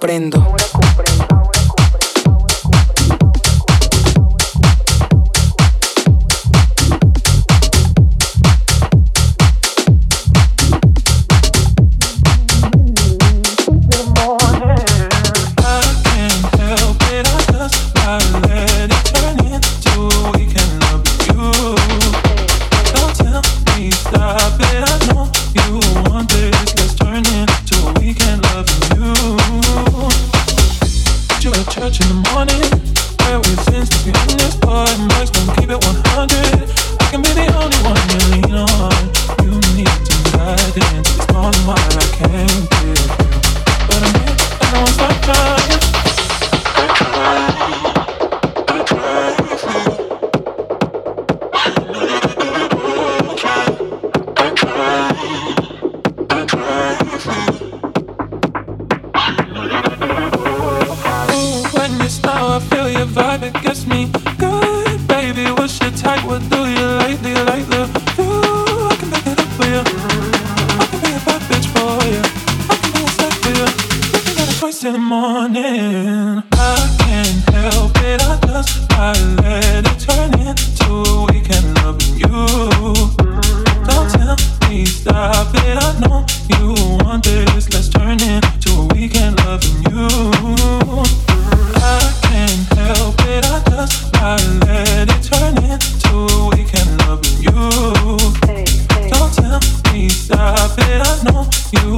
Comprendo.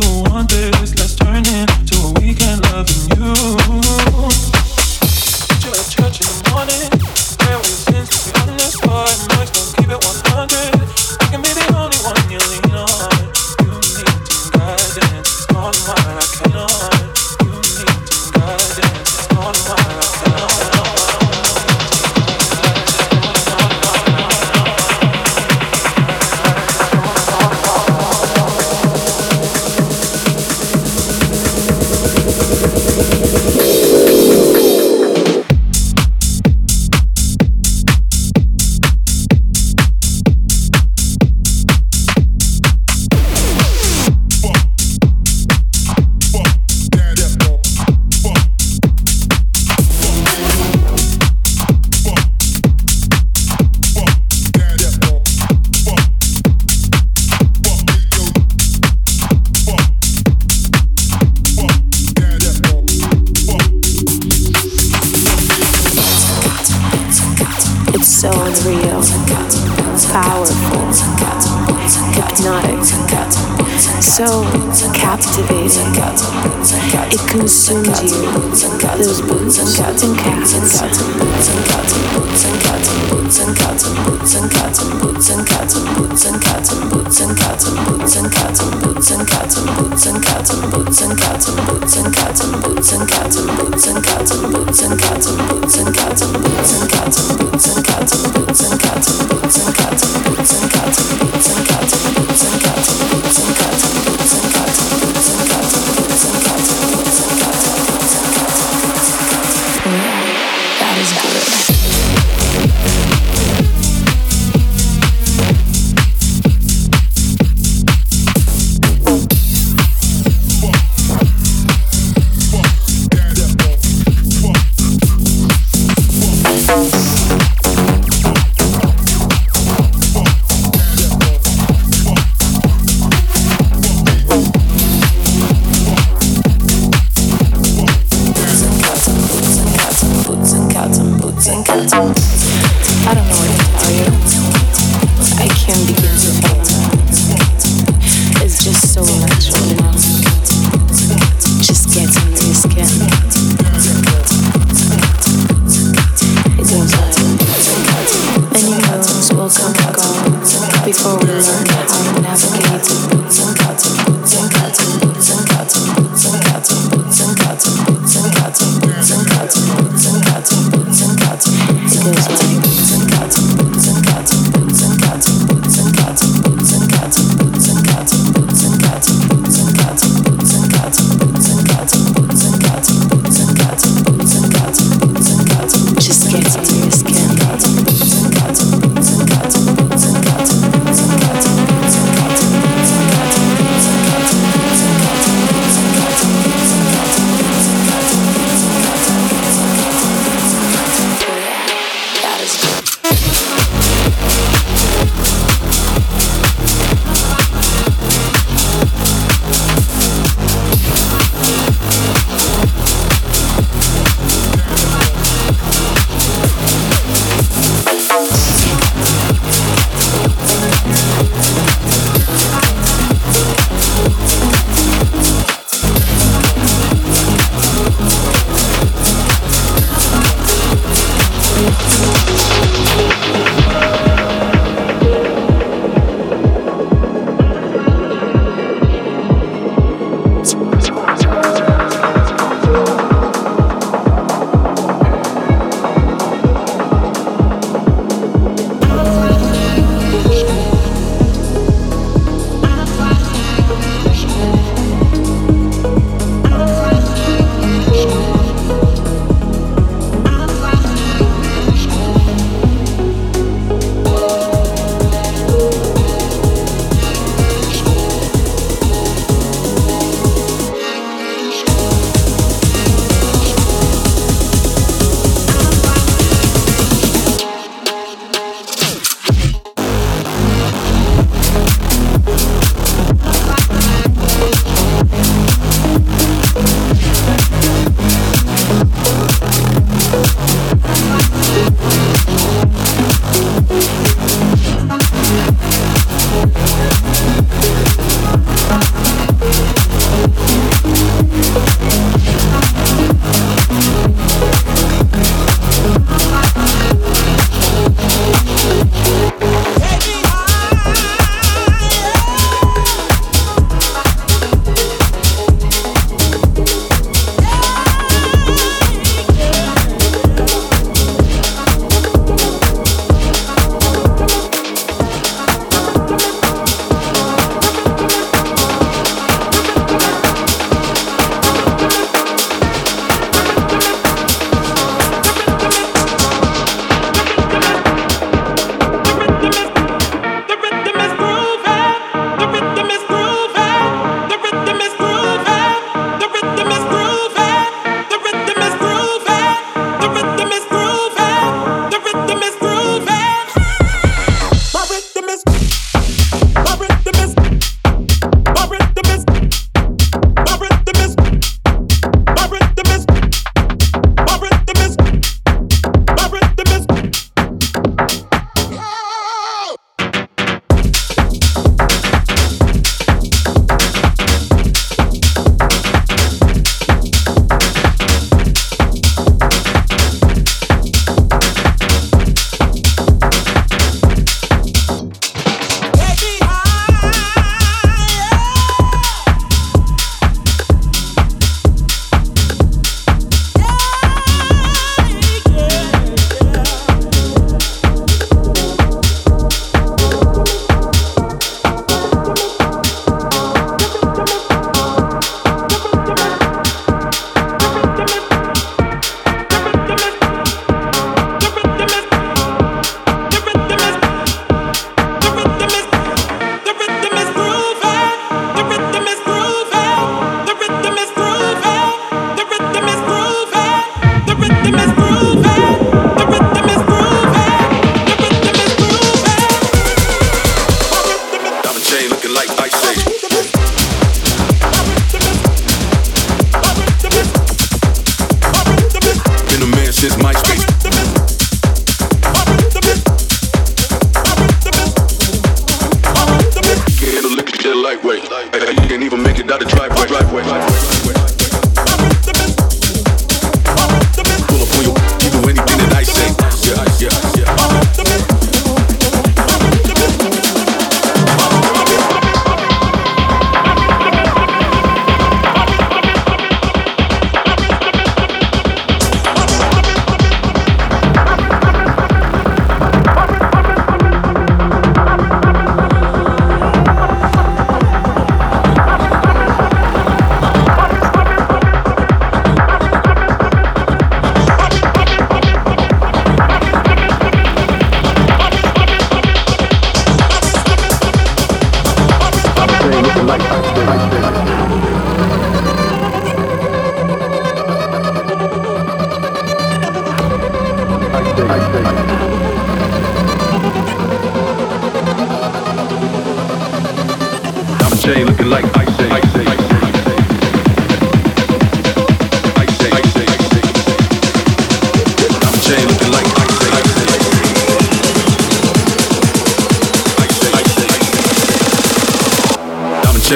One day. driveway. driveway. driveway.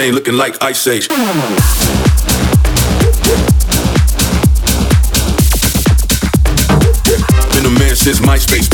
chain looking like Ice Age. Been a man since MySpace.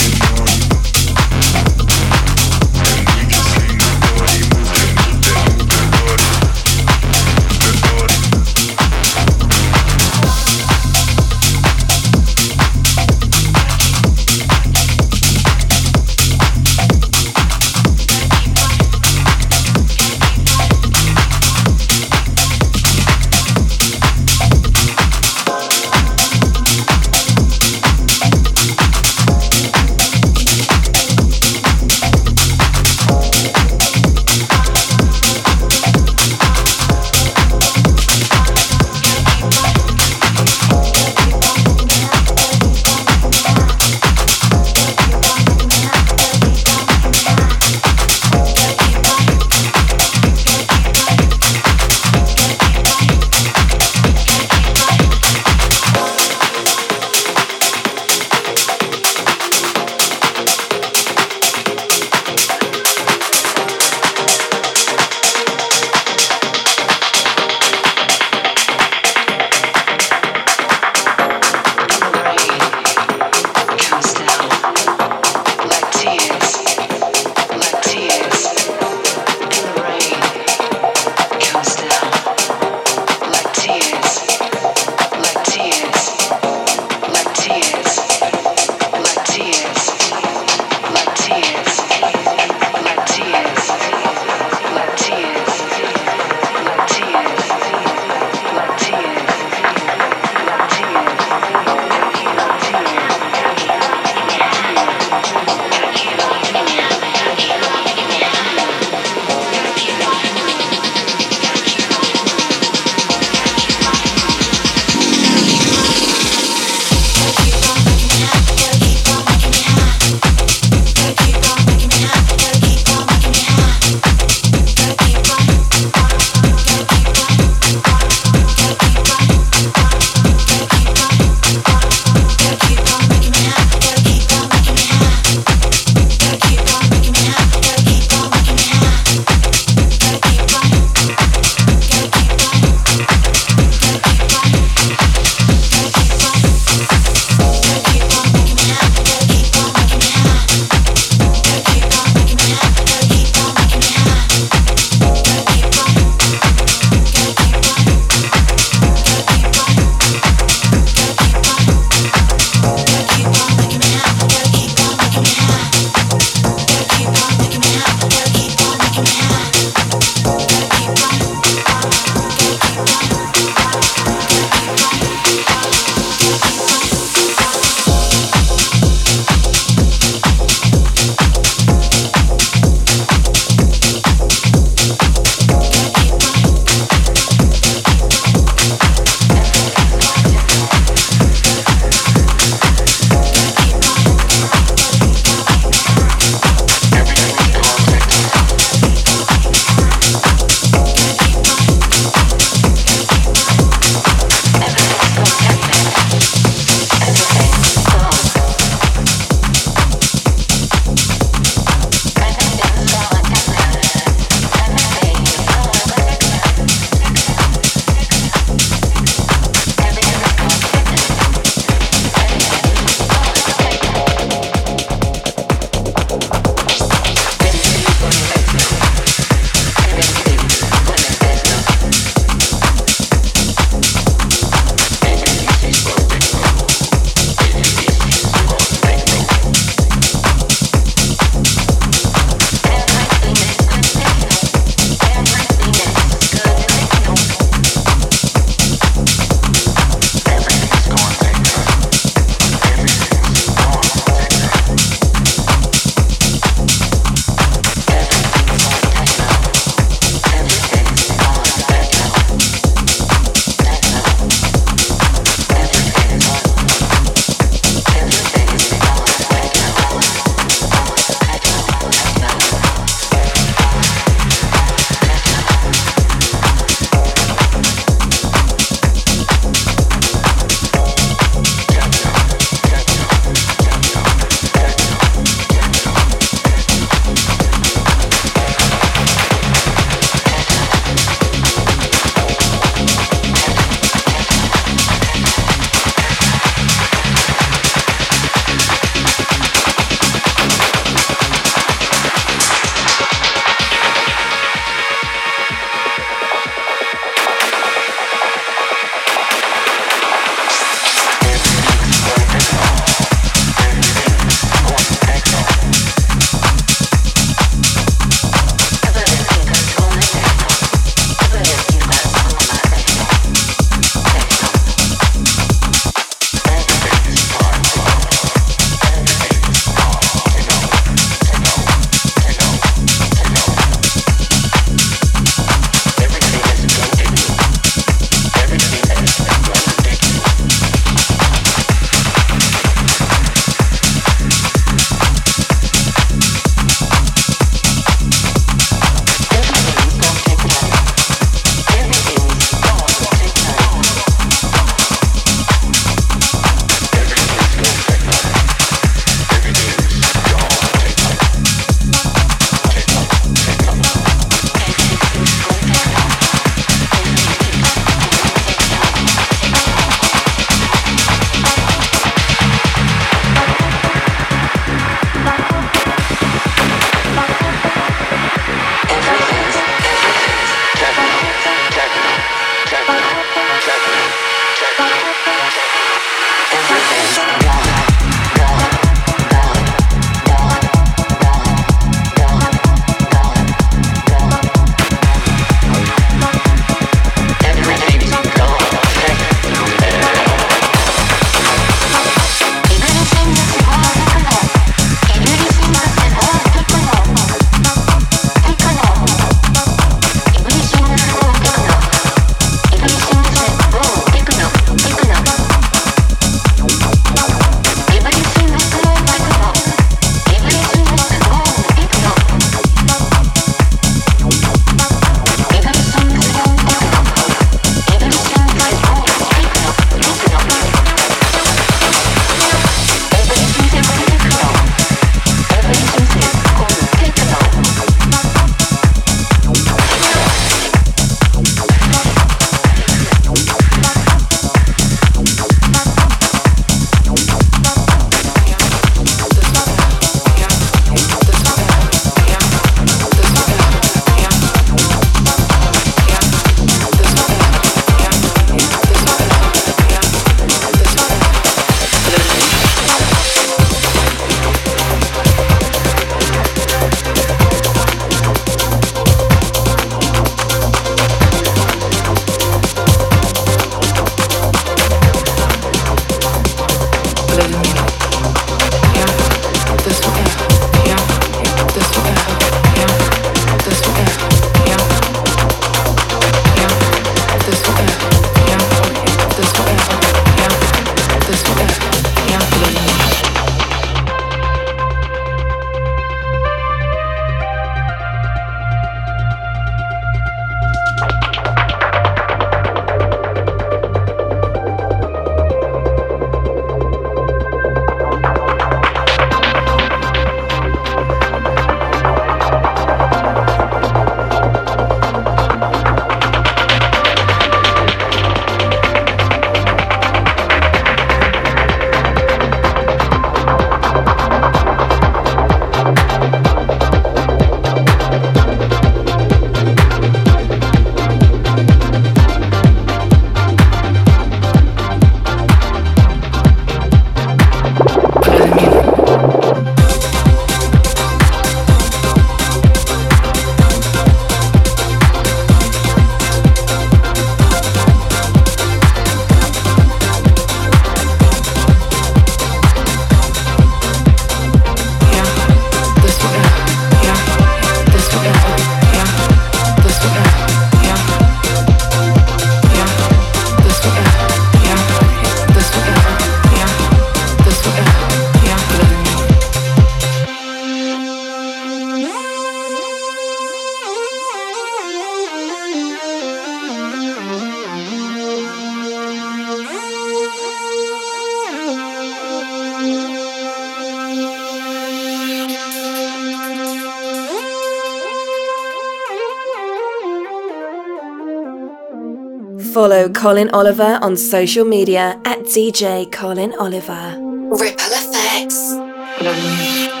Follow Colin Oliver on social media at DJ Colin Oliver. Ripple effects.